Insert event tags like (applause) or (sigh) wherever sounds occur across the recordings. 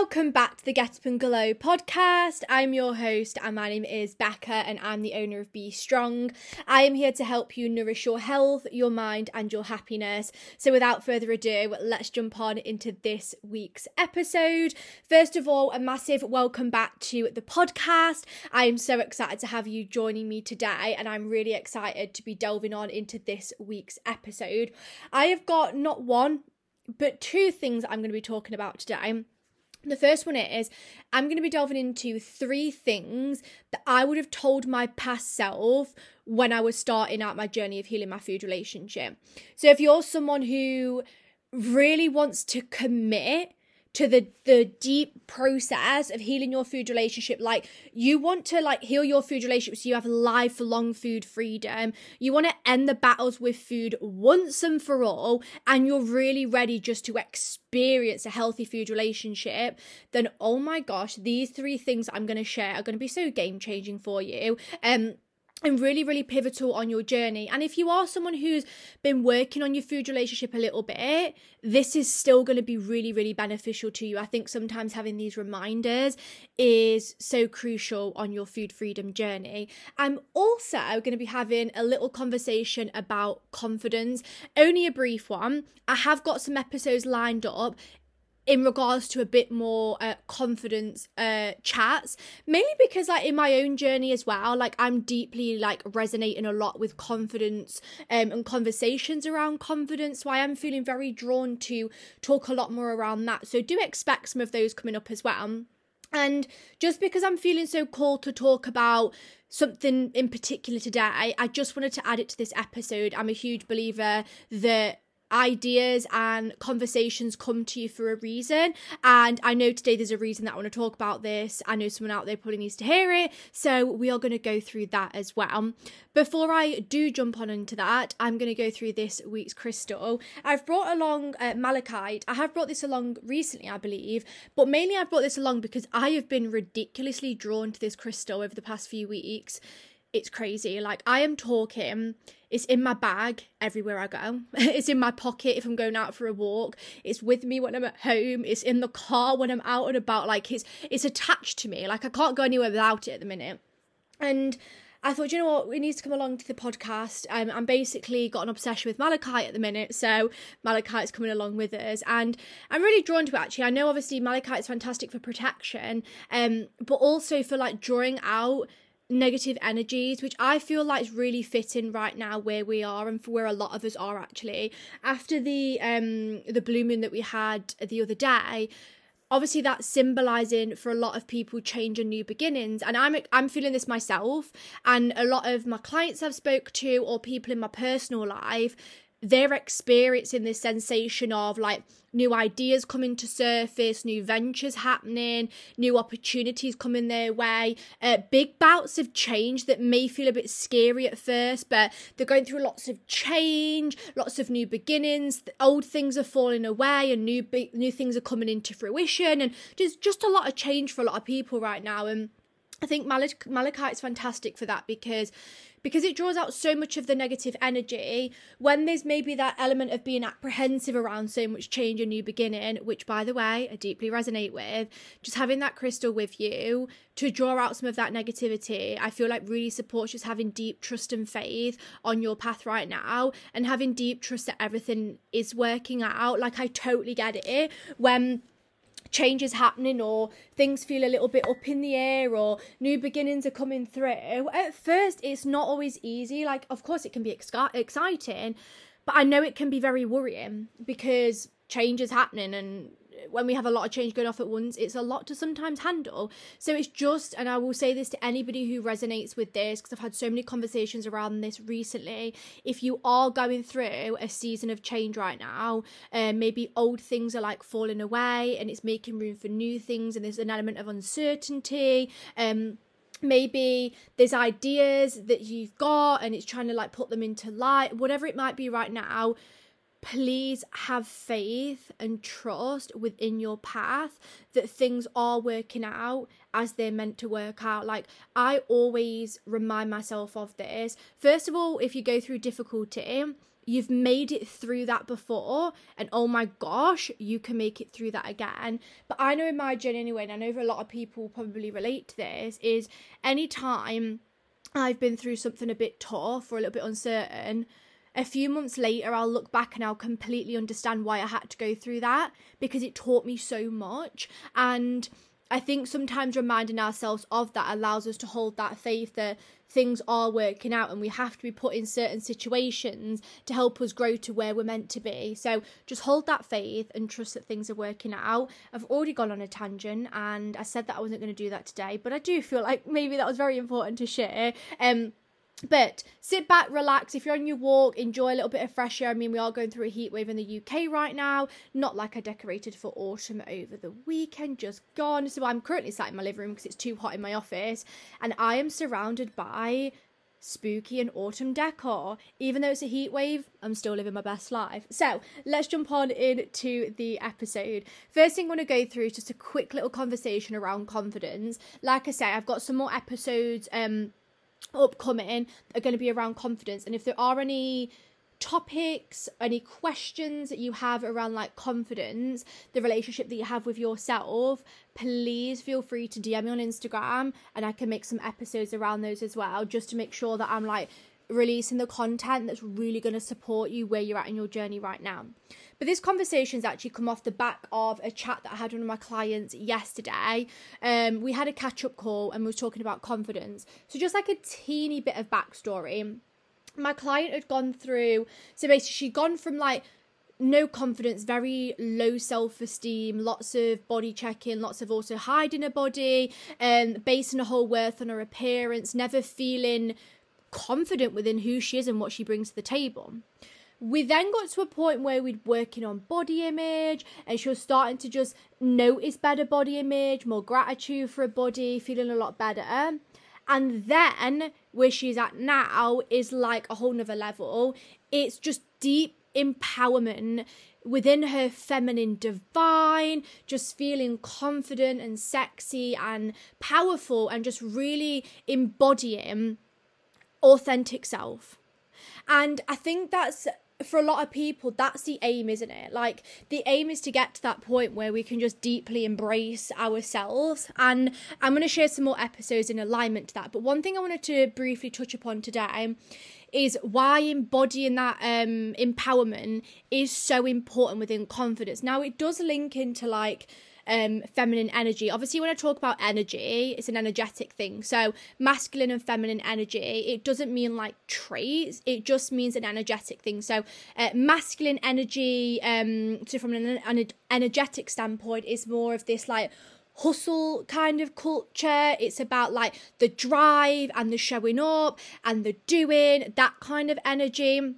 Welcome back to the Get Up and Glow podcast. I'm your host, and my name is Becca, and I'm the owner of Be Strong. I am here to help you nourish your health, your mind, and your happiness. So, without further ado, let's jump on into this week's episode. First of all, a massive welcome back to the podcast. I am so excited to have you joining me today, and I'm really excited to be delving on into this week's episode. I have got not one, but two things I'm going to be talking about today. The first one is I'm going to be delving into three things that I would have told my past self when I was starting out my journey of healing my food relationship. So, if you're someone who really wants to commit to the the deep process of healing your food relationship. Like you want to like heal your food relationship so you have lifelong food freedom. You want to end the battles with food once and for all and you're really ready just to experience a healthy food relationship then oh my gosh these three things i'm going to share are going to be so game changing for you. Um and really, really pivotal on your journey. And if you are someone who's been working on your food relationship a little bit, this is still going to be really, really beneficial to you. I think sometimes having these reminders is so crucial on your food freedom journey. I'm also going to be having a little conversation about confidence, only a brief one. I have got some episodes lined up in regards to a bit more uh, confidence uh chats mainly because like in my own journey as well like i'm deeply like resonating a lot with confidence um and conversations around confidence. So i am feeling very drawn to talk a lot more around that. So do expect some of those coming up as well. And just because i'm feeling so called to talk about something in particular today i just wanted to add it to this episode. I'm a huge believer that ideas and conversations come to you for a reason. And I know today there's a reason that I want to talk about this. I know someone out there probably needs to hear it. So we are going to go through that as well. Before I do jump on into that, I'm going to go through this week's crystal. I've brought along uh, malachite. I have brought this along recently, I believe, but mainly I've brought this along because I have been ridiculously drawn to this crystal over the past few weeks. It's crazy. Like, I am talking it's in my bag everywhere I go. (laughs) it's in my pocket if I'm going out for a walk. It's with me when I'm at home. It's in the car when I'm out and about. Like it's it's attached to me. Like I can't go anywhere without it at the minute. And I thought, you know what, we need to come along to the podcast. Um, I'm basically got an obsession with malachite at the minute, so malachite's coming along with us, and I'm really drawn to it. Actually, I know obviously malachite's fantastic for protection, um, but also for like drawing out negative energies, which I feel like is really fitting right now where we are and for where a lot of us are actually. After the um the blue moon that we had the other day, obviously that's symbolizing for a lot of people change and new beginnings and i'm i'm feeling this myself and a lot of my clients i've spoke to or people in my personal life they're experiencing this sensation of like new ideas coming to surface, new ventures happening, new opportunities coming their way, uh, big bouts of change that may feel a bit scary at first, but they're going through lots of change, lots of new beginnings. Old things are falling away, and new new things are coming into fruition, and just just a lot of change for a lot of people right now. And I think Malach- Malachite is fantastic for that because because it draws out so much of the negative energy when there's maybe that element of being apprehensive around so much change and new beginning which by the way i deeply resonate with. Just having that crystal with you to draw out some of that negativity i feel like really supports just having deep trust and faith on your path right now and having deep trust that everything is working out. Like i totally get it when changes happening or things feel a little bit up in the air or new beginnings are coming through. At first it's not always easy. Like of course it can be ex- exciting but i know it can be very worrying because change is happening and when we have a lot of change going off at once, it's a lot to sometimes handle. So it's just, and I will say this to anybody who resonates with this, because I've had so many conversations around this recently. If you are going through a season of change right now, um, maybe old things are like falling away and it's making room for new things, and there's an element of uncertainty. Um, maybe there's ideas that you've got and it's trying to like put them into light whatever it might be right now please have faith and trust within your path that things are working out as they're meant to work out. Like, I always remind myself of this. First of all, if you go through difficulty, you've made it through that before and oh my gosh you can make it through that again but i know in my journey anyway and i know a lot of people probably relate to this is anytime i've been through something a bit tough or a little bit uncertain a few months later i'll look back and i'll completely understand why i had to go through that because it taught me so much and I think sometimes reminding ourselves of that allows us to hold that faith that things are working out and we have to be put in certain situations to help us grow to where we're meant to be. So just hold that faith and trust that things are working out. I've already gone on a tangent and I said that I wasn't going to do that today, but I do feel like maybe that was very important to share. Um but sit back, relax. If you're on your walk, enjoy a little bit of fresh air. I mean, we are going through a heat wave in the UK right now. Not like I decorated for autumn over the weekend, just gone. So I'm currently sat in my living room because it's too hot in my office, and I am surrounded by spooky and autumn decor. Even though it's a heat wave, I'm still living my best life. So let's jump on into the episode. First thing I want to go through is just a quick little conversation around confidence. Like I say, I've got some more episodes um upcoming are going to be around confidence. And if there are any topics, any questions that you have around like confidence, the relationship that you have with yourself, please feel free to DM me on Instagram and I can make some episodes around those as well, just to make sure that I'm like releasing the content that's really going to support you where you're at in your journey right now. But this conversation's actually come off the back of a chat that I had with one of my clients yesterday. Um, we had a catch up call and we was talking about confidence. So just like a teeny bit of backstory. My client had gone through, so basically she'd gone from like no confidence, very low self esteem, lots of body checking, lots of also hiding her body, and um, basing her whole worth on her appearance, never feeling confident within who she is and what she brings to the table. We then got to a point where we'd working on body image and she was starting to just notice better body image more gratitude for her body feeling a lot better. And then where she's at now is like a whole nother level. It's just deep empowerment within her feminine divine, just feeling confident and sexy and powerful and just really embodying authentic self. And I think that's for a lot of people, that's the aim, isn't it? Like, the aim is to get to that point where we can just deeply embrace ourselves. And I'm going to share some more episodes in alignment to that. But one thing I wanted to briefly touch upon today is why embodying that um, empowerment is so important within confidence. Now, it does link into like, um, feminine energy. Obviously, when I talk about energy, it's an energetic thing. So, masculine and feminine energy, it doesn't mean like traits, it just means an energetic thing. So, uh, masculine energy, um, so from an, an energetic standpoint, is more of this like hustle kind of culture. It's about like the drive and the showing up and the doing, that kind of energy.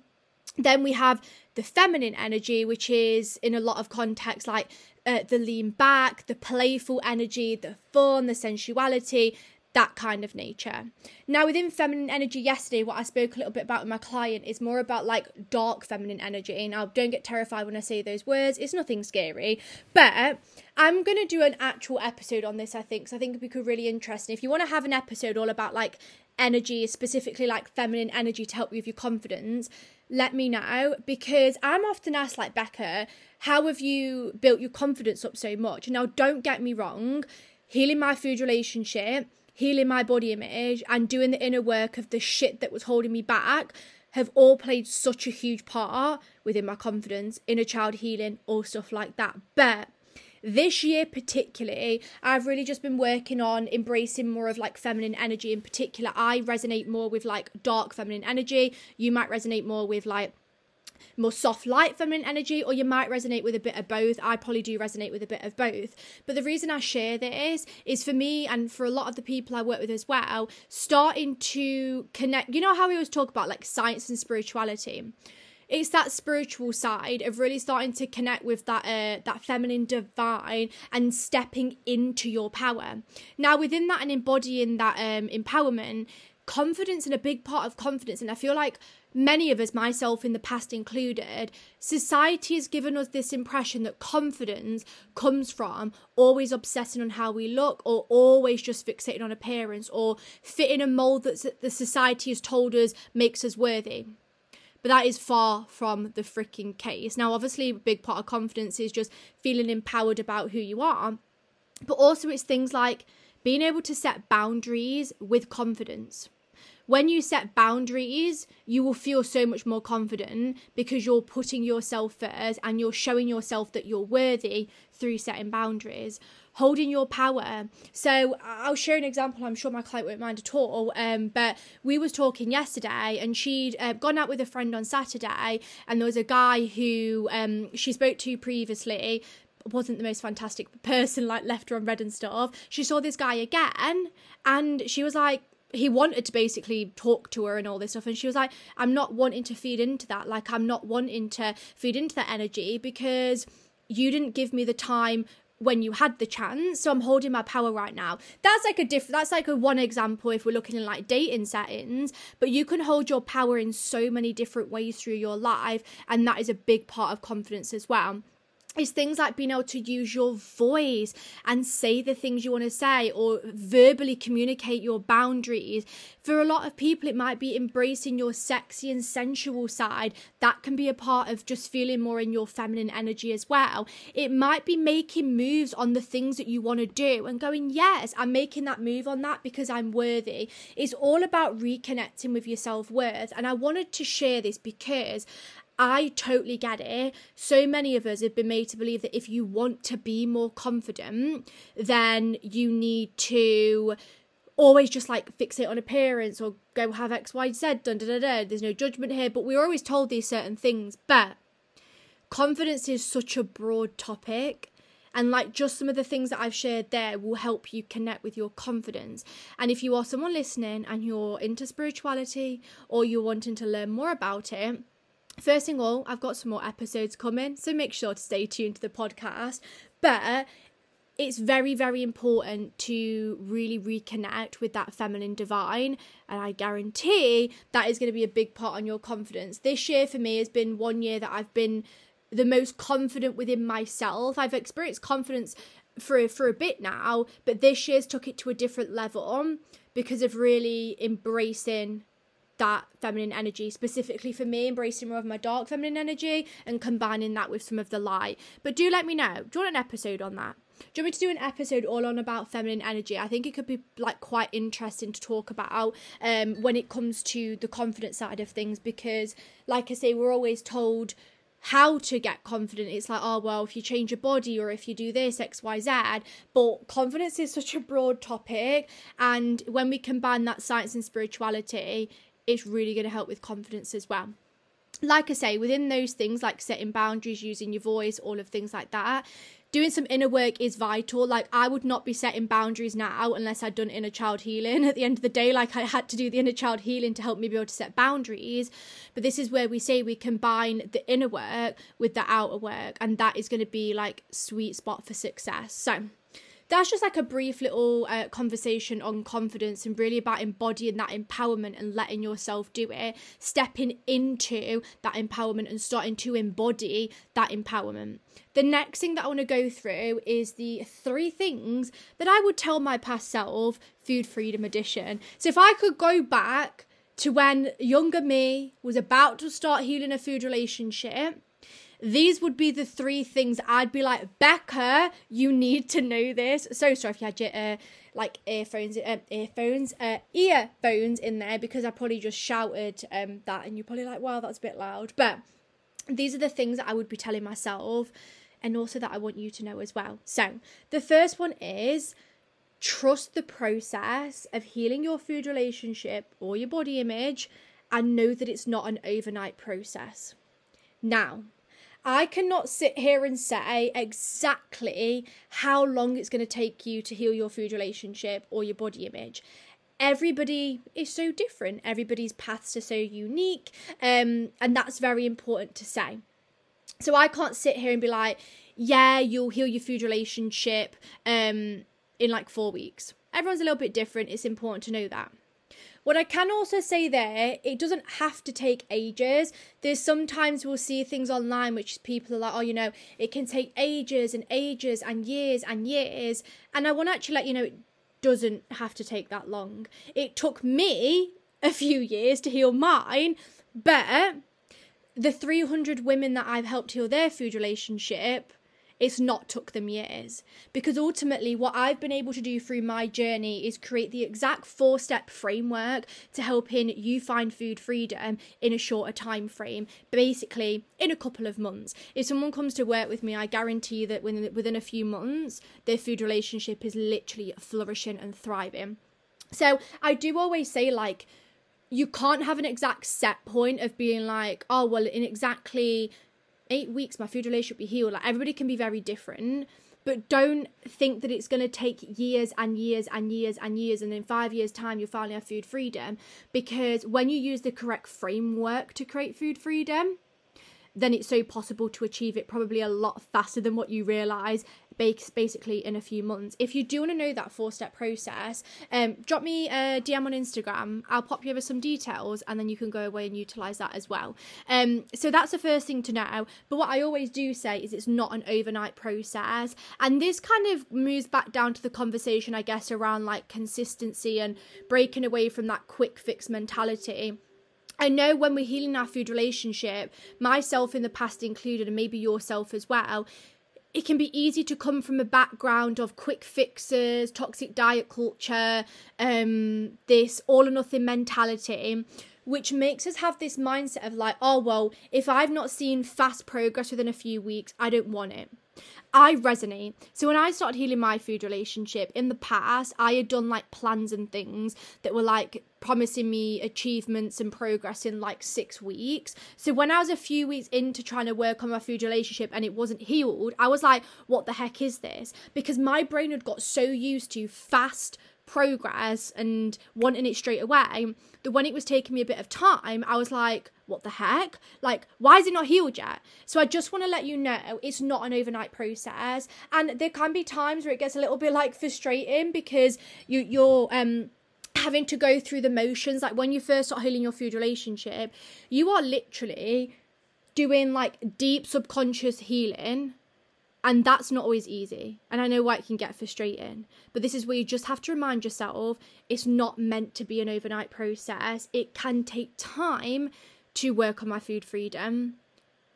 Then we have the feminine energy, which is in a lot of contexts like uh, the lean back, the playful energy, the fun, the sensuality, that kind of nature. Now, within feminine energy, yesterday, what I spoke a little bit about with my client is more about like dark feminine energy. Now, don't get terrified when I say those words, it's nothing scary, but I'm going to do an actual episode on this, I think, because I think it'd be really interesting. If you want to have an episode all about like energy, specifically like feminine energy to help you with your confidence, let me know because I'm often asked, like, Becca, how have you built your confidence up so much? Now, don't get me wrong, healing my food relationship, healing my body image, and doing the inner work of the shit that was holding me back have all played such a huge part within my confidence, inner child healing, all stuff like that. But this year, particularly, I've really just been working on embracing more of like feminine energy. In particular, I resonate more with like dark feminine energy. You might resonate more with like more soft light feminine energy or you might resonate with a bit of both i probably do resonate with a bit of both but the reason i share this is for me and for a lot of the people i work with as well starting to connect you know how we always talk about like science and spirituality it's that spiritual side of really starting to connect with that uh, that feminine divine and stepping into your power. Now, within that and embodying that um, empowerment, confidence and a big part of confidence, and I feel like many of us, myself in the past included, society has given us this impression that confidence comes from always obsessing on how we look or always just fixating on appearance or fitting a mold that the society has told us makes us worthy. But that is far from the freaking case. Now, obviously, a big part of confidence is just feeling empowered about who you are, but also it's things like being able to set boundaries with confidence. When you set boundaries, you will feel so much more confident because you're putting yourself first and you're showing yourself that you're worthy through setting boundaries holding your power. So I'll share an example. I'm sure my client won't mind at all. Um, but we was talking yesterday, and she'd uh, gone out with a friend on Saturday, and there was a guy who um, she spoke to previously wasn't the most fantastic person, like left her on read and stuff. She saw this guy again, and she was like, he wanted to basically talk to her and all this stuff and she was like i'm not wanting to feed into that. Like i'm not wanting to feed into that energy because you didn't give me the time when you had the chance so i'm holding my power right now. That's like a different that's like a one example if we're looking in like dating settings but you can hold your power in so many different ways through your life and that is a big part of confidence as well is things like being able to use your voice and say the things you want to say or verbally communicate your boundaries. For a lot of people, it might be embracing your sexy and sensual side. That can be a part of just feeling more in your feminine energy as well. It might be making moves on the things that you want to do and going, Yes, I'm making that move on that because I'm worthy. It's all about reconnecting with your self worth. And I wanted to share this because I totally get it. So many of us have been made to believe that if you want to be more confident, then you need to always just like fix it on appearance or go have X, Y, Z done, da, da, da. There's no judgment here, but we're always told these certain things. But confidence is such a broad topic. And like just some of the things that I've shared there will help you connect with your confidence. And if you are someone listening and you're into spirituality or you're wanting to learn more about it, First thing all, I've got some more episodes coming, so make sure to stay tuned to the podcast. But it's very, very important to really reconnect with that feminine divine. And I guarantee that is going to be a big part on your confidence. This year for me has been one year that I've been the most confident within myself. I've experienced confidence for for a bit now, but this year's took it to a different level because of really embracing that feminine energy specifically for me embracing more of my dark feminine energy and combining that with some of the light but do let me know do you want an episode on that do you want me to do an episode all on about feminine energy? I think it could be like quite interesting to talk about um, when it comes to the confidence side of things because, like I say, we're always told how to get confident. It's like, oh, well, if you change your body or if you do this, X, Y, Z. But confidence is such a broad topic. And when we combine that science and spirituality, it's really going to help with confidence as well like I say, within those things like setting boundaries, using your voice, all of things like that, doing some inner work is vital. Like, I would not be setting boundaries now unless I'd done inner child healing. (laughs) At the end of the day, like, I had to do the inner child healing to help me be able to set boundaries. But this is where we say we combine the inner work with the outer work, and that is going to be like sweet spot for success. So, that's just like a brief little uh, conversation on confidence and really about embodying that empowerment and letting yourself do it, stepping into that empowerment and starting to embody that empowerment. The next thing that I want to go through is the three things that I would tell my past self, Food Freedom Edition. So if I could go back to when younger me was about to start healing a food relationship, these would be the three things I'd be like, Becca, you need to know this. So sorry if you had your uh, like earphones, uh, earphones, uh, earphones in there because I probably just shouted um that, and you're probably like, wow, that's a bit loud. But these are the things that I would be telling myself, and also that I want you to know as well. So the first one is trust the process of healing your food relationship or your body image and know that it's not an overnight process. Now, I cannot sit here and say exactly how long it's going to take you to heal your food relationship or your body image. Everybody is so different. Everybody's paths are so unique, um, and that's very important to say. So I can't sit here and be like, "Yeah, you'll heal your food relationship um, in like four weeks." Everyone's a little bit different. It's important to know that. What I can also say there, it doesn't have to take ages. There's sometimes we'll see things online which people are like, oh, you know, it can take ages and ages and years and years. And I want to actually let you know it doesn't have to take that long. It took me a few years to heal mine, but the 300 women that I've helped heal their food relationship, it's not took them years. Because ultimately what i've been able to do through my journey is create the exact four step framework to helping you find food freedom in a shorter time frame basically in a couple of months. If someone comes to work with me i guarantee that within, within a few months their food relationship is literally flourishing and thriving. So i do always say like you can't have an exact set point of being like, oh, well, in exactly eight weeks, my food relationship will be healed. Like, everybody can be very different, but don't think that it's going to take years and years and years and years, and in five years' time, you'll finally have food freedom. Because when you use the correct framework to create food freedom, then it's so possible to achieve it probably a lot faster than what you realize basically in a few months. If you do want to know that four step process um drop me a dm on instagram. I'll pop you over some details and then you can go away and utilize that as well. Um so that's the first thing to know. But what i always do say is it's not an overnight process. And this kind of moves back down to the conversation i guess around like consistency and breaking away from that quick fix mentality. I know when we're healing our food relationship, myself in the past included, and maybe yourself as well, it can be easy to come from a background of quick fixes, toxic diet culture, um, this all or nothing mentality, which makes us have this mindset of like, oh, well, if I've not seen fast progress within a few weeks, I don't want it. I resonate. So when I started healing my food relationship in the past, I had done like plans and things that were like promising me achievements and progress in like six weeks. So when I was a few weeks into trying to work on my food relationship and it wasn't healed, I was like, what the heck is this? Because my brain had got so used to fast progress and wanting it straight away that when it was taking me a bit of time, I was like, what the heck? Like, why is it not healed yet? So I just want to let you know it's not an overnight process. And there can be times where it gets a little bit like frustrating because you you're um having to go through the motions. Like when you first start healing your food relationship, you are literally doing like deep subconscious healing and that's not always easy. And I know why it can get frustrating. But this is where you just have to remind yourself it's not meant to be an overnight process. It can take time to work on my food freedom,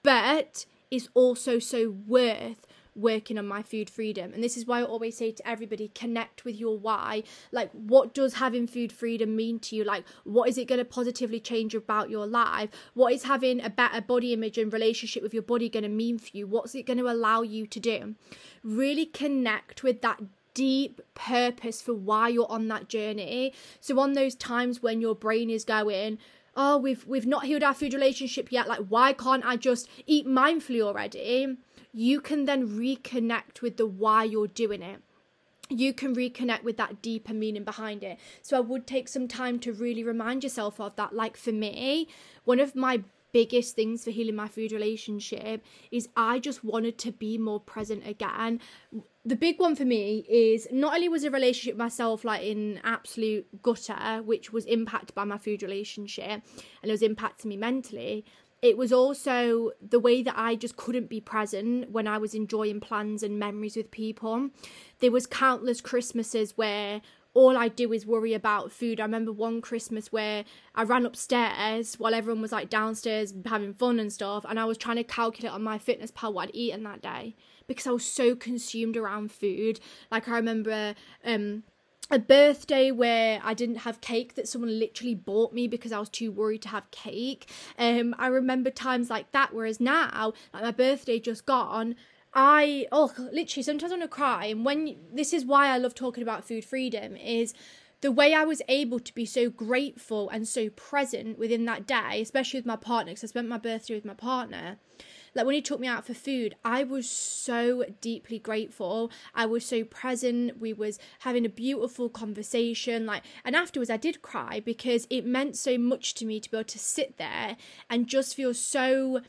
but it's also so worth working on my food freedom. And this is why I always say to everybody connect with your why. Like, what does having food freedom mean to you? Like, what is it going to positively change about your life? What is having a better body image and relationship with your body going to mean for you? What's it going to allow you to do? Really connect with that deep purpose for why you're on that journey. So on those times when your brain is going, oh, we've we've not healed our food relationship yet, like why can't I just eat mindfully already? you can then reconnect with the why you're doing it you can reconnect with that deeper meaning behind it. So I would take some time to really remind yourself of that. Like for me, one of my biggest things for healing my food relationship is I just wanted to be more present again. The big one for me is not only was a relationship myself like in absolute gutter, which was impacted by my food relationship and it was impacting me mentally, it was also the way that I just couldn't be present when I was enjoying plans and memories with people. There was countless Christmases where all I do is worry about food. I remember one Christmas where I ran upstairs while everyone was like downstairs having fun and stuff, and I was trying to calculate on MyFitnessPal what I'd eaten that day because I was so consumed around food. Like I remember um a birthday where I didn't have cake that someone literally bought me because I was too worried to have cake. Um, I remember times like that. Whereas now, like my birthday just gone, I oh literally sometimes I want to cry. And when this is why I love talking about food freedom is the way I was able to be so grateful and so present within that day, especially with my partner, because I spent my birthday with my partner like when he took me out for food, I was so deeply grateful. I was so present. We was having a beautiful conversation. Like, and afterwards, I did cry because it meant so much to me to be able to sit there and just feel so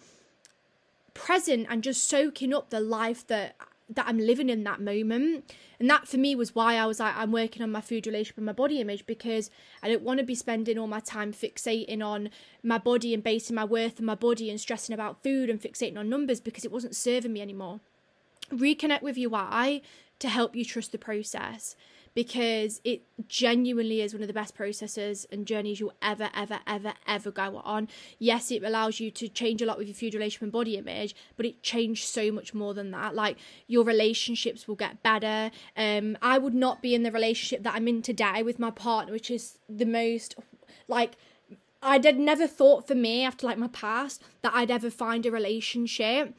present and just soaking up the life that that I'm living in that moment. And that for me was why I was like, I'm working on my food relationship and my body image because I don't want to be spending all my time fixating on my body and basing my worth on my body and stressing about food and fixating on numbers because it wasn't serving me anymore. Reconnect with your why, to help you trust the process because it genuinely is one of the best processes and journeys you'll ever, ever, ever, ever go on. Yes, it allows you to change a lot with your food relationship and body image, but it changed so much more than that. Like your relationships will get better. Um, I would not be in the relationship that I'm in today with my partner, which is the most like I did never thought for me after like my past that I'd ever find a relationship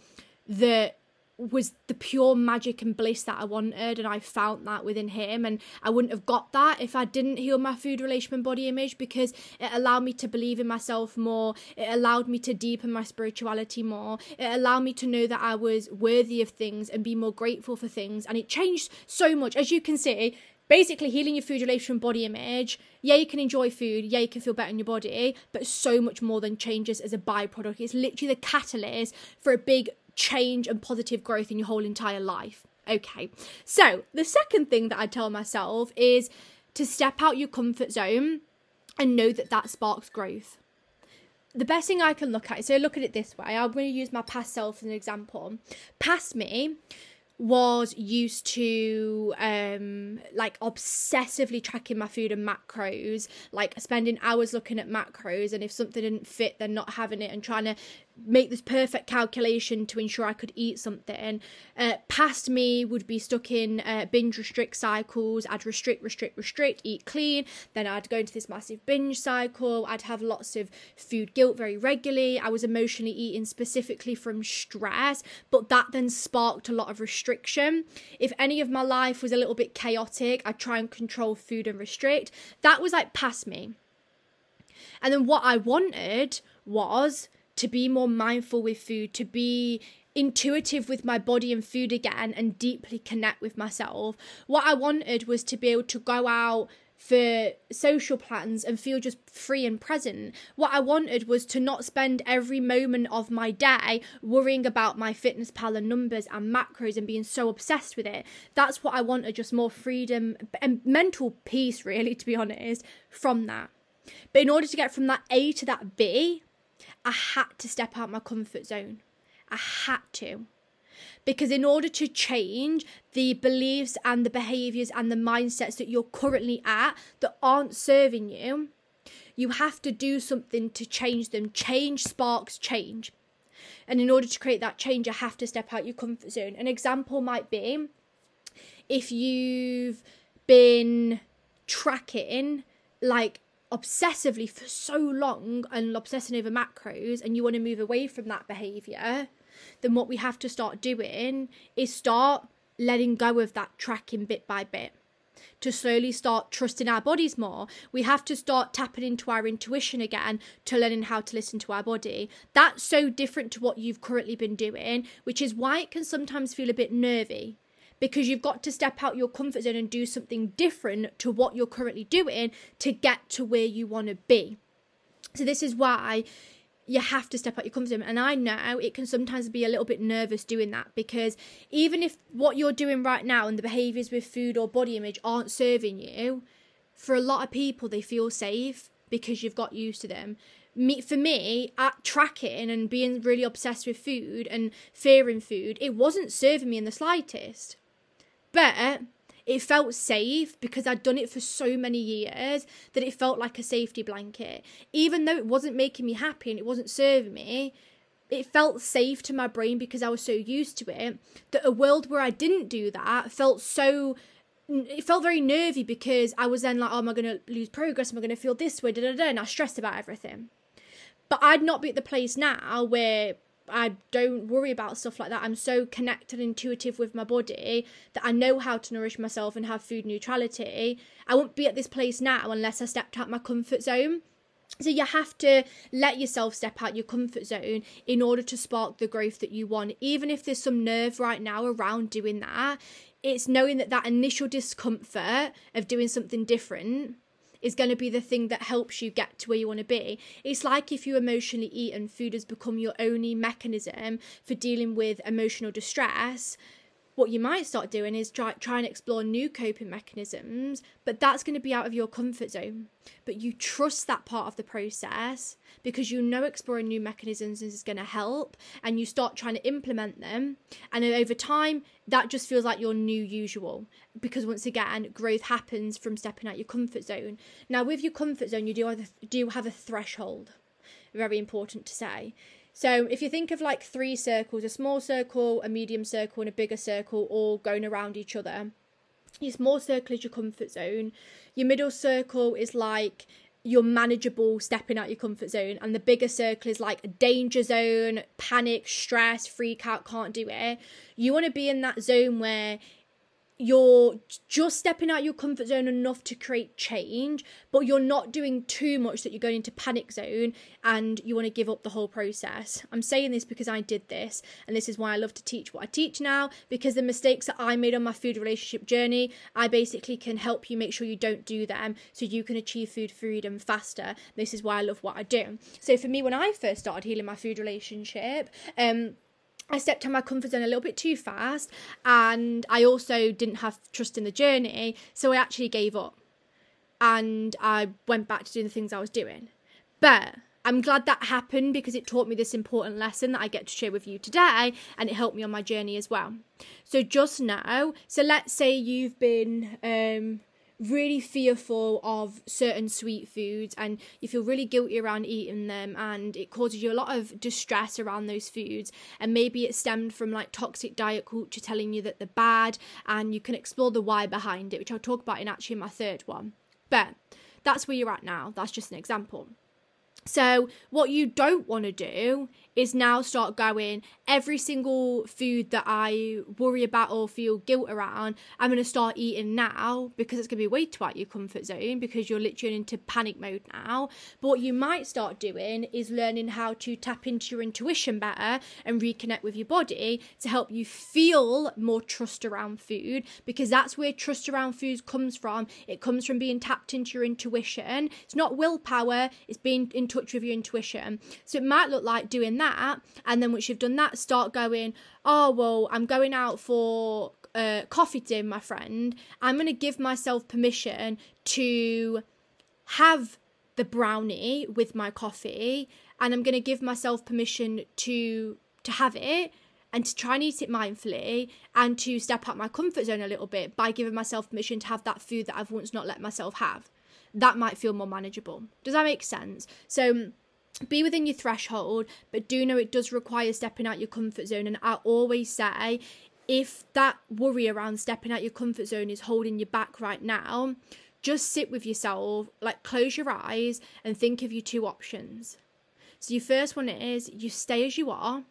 that was the pure magic and bliss that I wanted, and I found that within him. And I wouldn't have got that if I didn't heal my food relation and body image because it allowed me to believe in myself more. It allowed me to deepen my spirituality more. It allowed me to know that I was worthy of things and be more grateful for things. And it changed so much. As you can see, basically healing your food relation and body image. Yeah, you can enjoy food. Yeah, you can feel better in your body, but so much more than changes as a byproduct. It's literally the catalyst for a big change and positive growth in your whole entire life. Okay, so the second thing that I tell myself is to step out your comfort zone and know that that sparks growth. The best thing I can look at, so look at it this way. I'm going to use my past self as an example. Past me was used to um like obsessively tracking my food and macros like spending hours looking at macros and if something didn't fit then not having it and trying to make this perfect calculation to ensure I could eat something. Uh, past me would be stuck in uh, binge restrict cycles. I'd restrict, restrict, restrict, eat clean. Then I'd go into this massive binge cycle. I'd have lots of food guilt very regularly. I was emotionally eating specifically from stress, but that then sparked a lot of restriction. If any of my life was a little bit chaotic, I'd try and control food and restrict. That was like past me. And then what I wanted was to be more mindful with food, to be intuitive with my body and food again and deeply connect with myself. What I wanted was to be able to go out for social plans and feel just free and present. What I wanted was to not spend every moment of my day worrying about MyFitnessPal and numbers and macros and being so obsessed with it. That's what I wanted, just more freedom and mental peace, really, to be honest, from that. But in order to get from that A to that B, I had to step out my comfort zone. I had to. Because in order to change the beliefs and the behaviors and the mindsets that you're currently at that aren't serving you, you have to do something to change them. Change sparks change. And in order to create that change, you have to step out your comfort zone. An example might be if you've been tracking like obsessively for so long and obsessing over macros and you want to move away from that behavior, then what we have to start doing is start letting go of that tracking bit by bit. To slowly start trusting our bodies more, we have to start tapping into our intuition again to learning how to listen to our body. That's so different to what you've currently been doing, which is why it can sometimes feel a bit nervy because you've got to step out your comfort zone and do something different to what you're currently doing to get to where you want to be. So, this is why you have to step out your comfort zone. And I know it can sometimes be a little bit nervous doing that because even if what you're doing right now and the behaviors with food or body image aren't serving you, for a lot of people, they feel safe because you've got used to them. Me, for me, at tracking and being really obsessed with food and fearing food, it wasn't serving me in the slightest. But it felt safe because I'd done it for so many years that it felt like a safety blanket. Even though it wasn't making me happy and it wasn't serving me, it felt safe to my brain because I was so used to it that a world where I didn't do that felt so it felt very nervy because I was then like, oh, am I going to lose progress? Am I going to feel this way? Da, da, da, and I stressed about everything. But I'd not be at the place now where I don't worry about stuff like that. I'm so connected and intuitive with my body that I know how to nourish myself and have food neutrality. I won't be at this place now unless I stepped out my comfort zone. So you have to let yourself step out your comfort zone in order to spark the growth that you want. Even if there's some nerve right now around doing that, it's knowing that that initial discomfort of doing something different is going to be the thing that helps you get to where you want to be. It's like if you emotionally eat and food has become your only mechanism for dealing with emotional distress. What you might start doing is try, try and explore new coping mechanisms, but that's going to be out of your comfort zone. But you trust that part of the process because you know exploring new mechanisms is going to help and you start trying to implement them. And over time, that just feels like your new usual because once again, growth happens from stepping out your comfort zone. Now, with your comfort zone, you do have a, do have a threshold. Very important to say. So if you think of like three circles, a small circle, a medium circle, and a bigger circle all going around each other, your small circle is your comfort zone. Your middle circle is like your manageable stepping out your comfort zone and the bigger circle is like a danger zone panic stress freak out can't do it you want to be in that zone where you're just stepping out your comfort zone enough to create change, but you're not doing too much that you're going into panic zone and you want to give up the whole process. I'm saying this because I did this, and this is why I love to teach what I teach now because the mistakes that I made on my food relationship journey, I basically can help you make sure you don't do them so you can achieve food freedom faster. This is why I love what I do. So for me, when I first started healing my food relationship, um, I stepped out my comfort zone a little bit too fast, and I also didn't have trust in the journey, so I actually gave up and I went back to doing the things I was doing. But I'm glad that happened because it taught me this important lesson that I get to share with you today and it helped me on my journey as well. So, just now, so let's say you've been um, really fearful of certain sweet foods and you feel really guilty around eating them and it causes you a lot of distress around those foods. And maybe it stemmed from like toxic diet culture telling you that they're bad and you can explore the why behind it which I'll talk about in actually my third one. But that's where you're at now. That's just an example. So, what you don't want to do is now start going every single food that I worry about or feel guilt around, I'm going to start eating now because it's going to be way too out your comfort zone because you're literally into panic mode now. But what you might start doing is learning how to tap into your intuition better and reconnect with your body to help you feel more trust around food because that's where trust around foods comes from. It comes from being tapped into your intuition. It's not willpower, it's being in touch with your intuition. So it might look like doing that, and then once you've done that, start going, oh, well, I'm going out for uh, coffee to my friend. I'm going to give myself permission to have the brownie with my coffee, and I'm going to give myself permission to to have it and to try and eat it mindfully and to step out my comfort zone a little bit by giving myself permission to have that food that I've once not let myself have that might feel more manageable. Does that make sense? So be within your threshold, but do know it does require stepping out your comfort zone. And I always say, if that worry around stepping out your comfort zone is holding you back right now, just sit with yourself, like close your eyes and think of your two options. So, your first one is you stay as you are,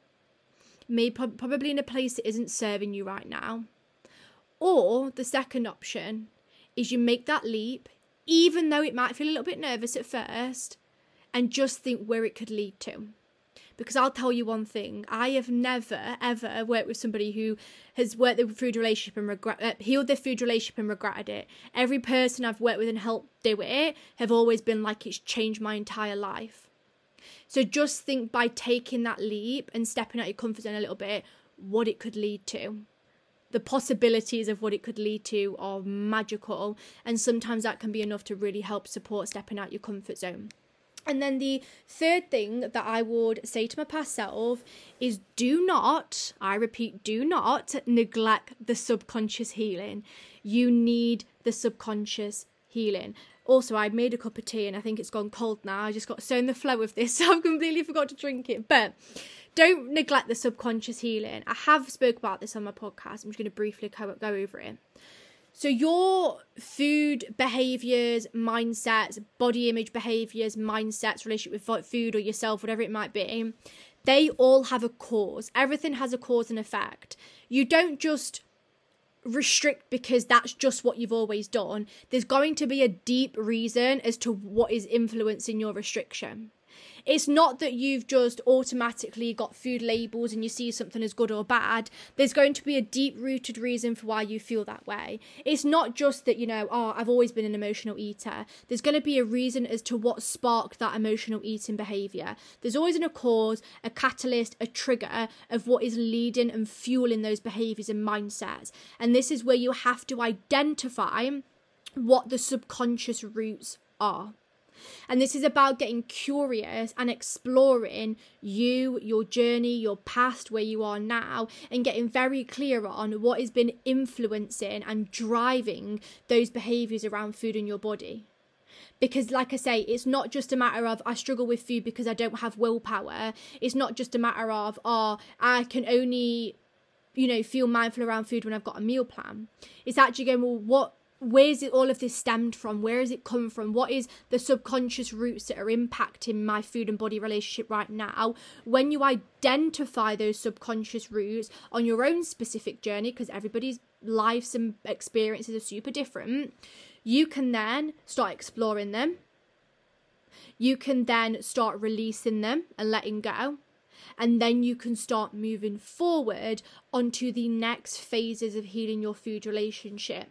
maybe probably in a place that isn't serving you right now. Or the second option is you make that leap, even though it might feel a little bit nervous at first, and just think where it could lead to. Because I'll tell you one thing, I have never ever worked with somebody who has worked their food relationship and regret uh, healed their food relationship and regretted it. Every person I've worked with and helped do it have always been like it's changed my entire life. So just think by taking that leap and stepping out your comfort zone a little bit, what it could lead to the possibilities of what it could lead to are magical and sometimes that can be enough to really help support stepping out your comfort zone and then the third thing that I would say to my past self is do not, I repeat, do not neglect the subconscious healing. You need the subconscious healing. Also, I made a cup of tea and I think it's gone cold now. I just got so in the flow of this, so (laughs) I've completely forgot to drink it. But don't neglect the subconscious healing. I have spoke about this on my podcast. I'm just going to briefly go, go over it. So your food behaviors, mindsets, body image behaviors, mindsets, relationship with food or yourself, whatever it might be, they all have a cause. Everything has a cause and effect. You don't just restrict because that's just what you've always done. There's going to be a deep reason as to what is influencing your restriction It's not that you've just automatically got food labels and you see something as good or bad. There's going to be a deep rooted reason for why you feel that way. It's not just that, you know, oh, I've always been an emotional eater. There's going to be a reason as to what sparked that emotional eating behavior. There's always a cause, a catalyst, a trigger of what is leading and fueling those behaviors and mindsets. And this is where you have to identify what the subconscious roots are. And this is about getting curious and exploring you, your journey, your past, where you are now, and getting very clear on what has been influencing and driving those behaviors around food in your body. Because, like I say, it's not just a matter of I struggle with food because I don't have willpower. It's not just a matter of, oh, I can only you know, feel mindful around food when I've got a meal plan. It's actually going, well, what where's it all of this stemmed from? Where has it come from? What is the subconscious roots that are impacting my food and body relationship right now? When you identify those subconscious roots on your own specific journey because everybody's lives and experiences are super different you can then start exploring them. You can then start releasing them and letting go. And then you can start moving forward onto the next phases of healing your food relationship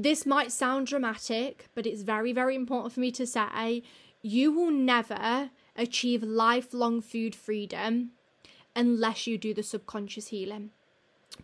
this might sound dramatic, but it's very, very important for me to say you will never achieve lifelong food freedom unless you do the subconscious healing.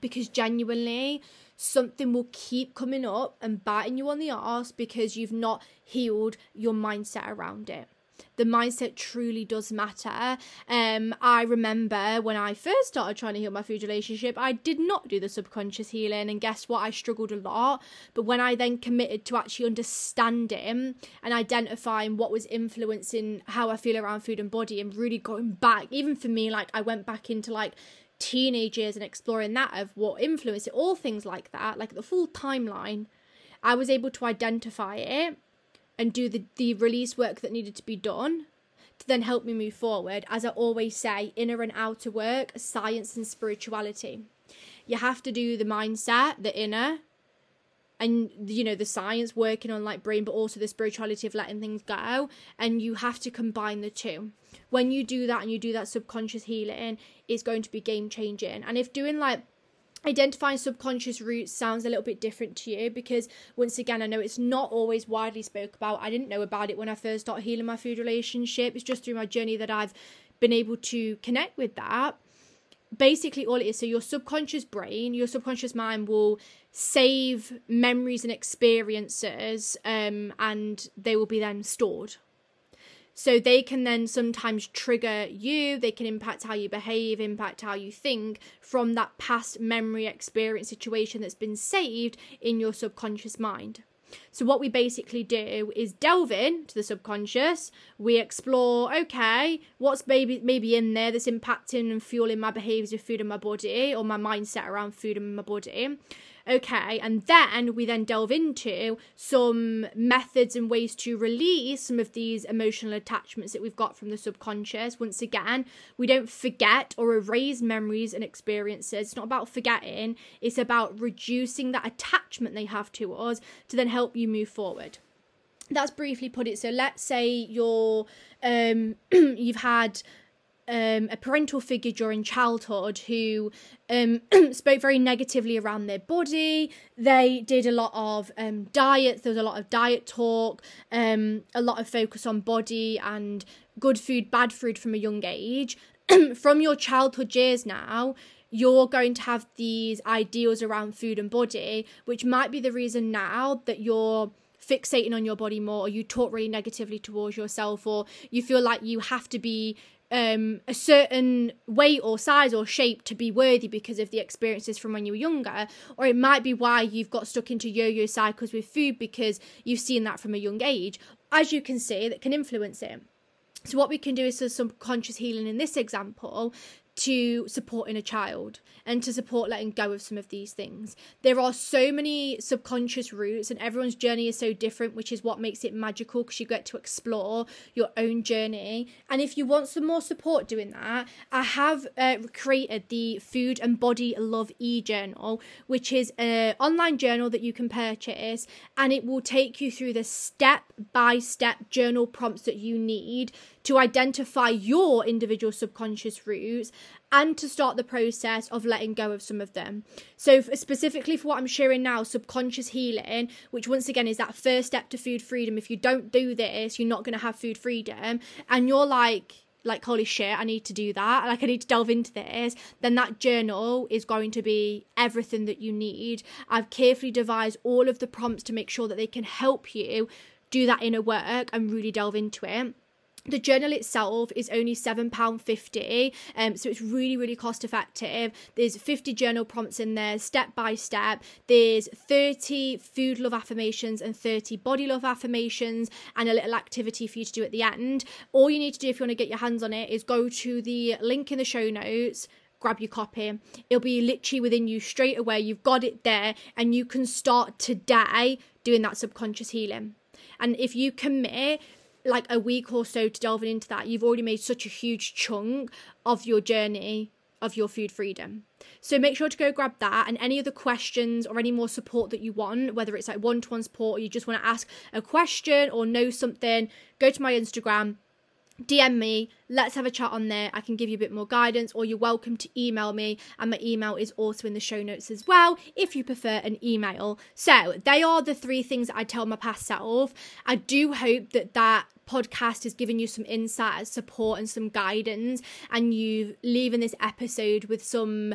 Because genuinely, something will keep coming up and biting you on the arse because you've not healed your mindset around it the mindset truly does matter. Um, I remember when I first started trying to heal my food relationship, I did not do the subconscious healing, and guess what? I struggled a lot. But when I then committed to actually understanding and identifying what was influencing how I feel around food and body, and really going back, even for me, like I went back into like teenage years and exploring that of what influenced it, all things like that, like the full timeline. I was able to identify it and do the, the release work that needed to be done to then help me move forward. As I always say, inner and outer work, science and spirituality. You have to do the mindset, the inner, and you know the science working on like brain but also the spirituality of letting things go and you have to combine the two when you do that and you do that subconscious healing it's going to be game changing and if doing like identifying subconscious roots sounds a little bit different to you because once again i know it's not always widely spoke about. I didn't know about it when i first started healing my food relationship. It's just through my journey that i've been able to connect with that. Basically all it is so your subconscious brain your subconscious mind will save memories and experiences um, and they will be then stored so they can then sometimes trigger you, they can impact how you behave, impact how you think from that past memory experience situation that's been saved in your subconscious mind. So, what we basically do is delve into the subconscious. We explore, okay, what's maybe maybe in there that's impacting and fueling my behaviors with food in my body or my mindset around food in my body. Okay, and then we then delve into some methods and ways to release some of these emotional attachments that we've got from the subconscious. Once again, we don't forget or erase memories and experiences. It's not about forgetting, it's about reducing that attachment they have to us to then help you move forward that's briefly put it so let's say you're um (clears throat) you've had um, a parental figure during childhood who um, (clears throat) spoke very negatively around their body. They did a lot of um, diets. There was a lot of diet talk, um, a lot of focus on body and good food, bad food from a young age. (clears throat) from your childhood years now, you're going to have these ideals around food and body, which might be the reason now that you're fixating on your body more or you talk really negatively towards yourself or you feel like you have to be um, a certain weight or size or shape to be worthy because of the experiences from when you were younger, or it might be why you've got stuck into yo yo cycles with food because you've seen that from a young age. As you can see, that can influence it. So, what we can do is some subconscious healing in this example to supporting a child and to support letting go of some of these things. There are so many subconscious roots, and everyone's journey is so different, which is what makes it magical because you get to explore your own journey. And if you want some more support doing that, I have uh, created the Food and Body Love e journal, which is an online journal that you can purchase, and it will take you through the step by step journal prompts that you need to identify your individual subconscious roots and to start the process of letting go of some of them. So, specifically for what I'm sharing now, subconscious healing, which once again is that first step to food freedom. If you don't do this, you're not going to have food freedom. And you're like, like holy shit i need to do that like i need to delve into this then that journal is going to be everything that you need i've carefully devised all of the prompts to make sure that they can help you do that inner work and really delve into it the journal itself is only £7.50 um so it's really really cost effective there's 50 journal prompts in there step by step there's 30 food love affirmations and 30 body love affirmations and a little activity for you to do at the end all you need to do if you want to get your hands on it is go to the link in the show notes grab your copy. It'll be literally within you straight away. You've got it there, and you can start today doing that subconscious healing. And if you commit like a week or so to delving into that, you've already made such a huge chunk of your journey of your food freedom. So make sure to go grab that and any other questions or any more support that you want, whether it's like one to one support or you just want to ask a question or know something, go to my Instagram, DM me, let's have a chat on there. I can give you a bit more guidance, or you're welcome to email me, and my email is also in the show notes as well if you prefer an email. So, they are the three things I tell my past self. I do hope that that podcast has given you some insight, support, and some guidance, and you leaving this episode with some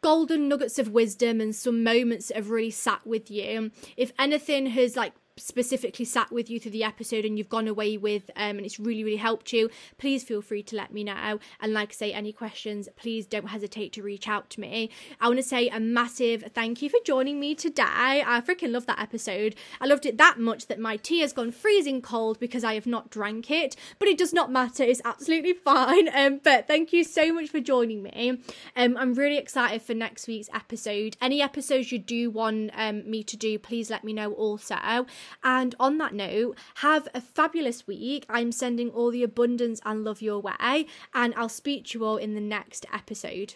golden nuggets of wisdom and some moments that have really sat with you. If anything has like specifically sat with you through the episode and you've gone away with um, and it's really really helped you please feel free to let me know. And like I say any questions please don't hesitate to reach out to me. I want to say a massive thank you for joining me today. I freaking love that episode. I loved it that much that my tea has gone freezing cold because i have not drank it but it does not matter. It's absolutely (laughs) fine. Um, but thank you so much for joining me. Um, i'm really excited for next week's episode. Any episodes you do want um, me to do please let me know also and on that note, have a fabulous week. I'm sending all the abundance and love your way, and I'll speak to you all in the next episode.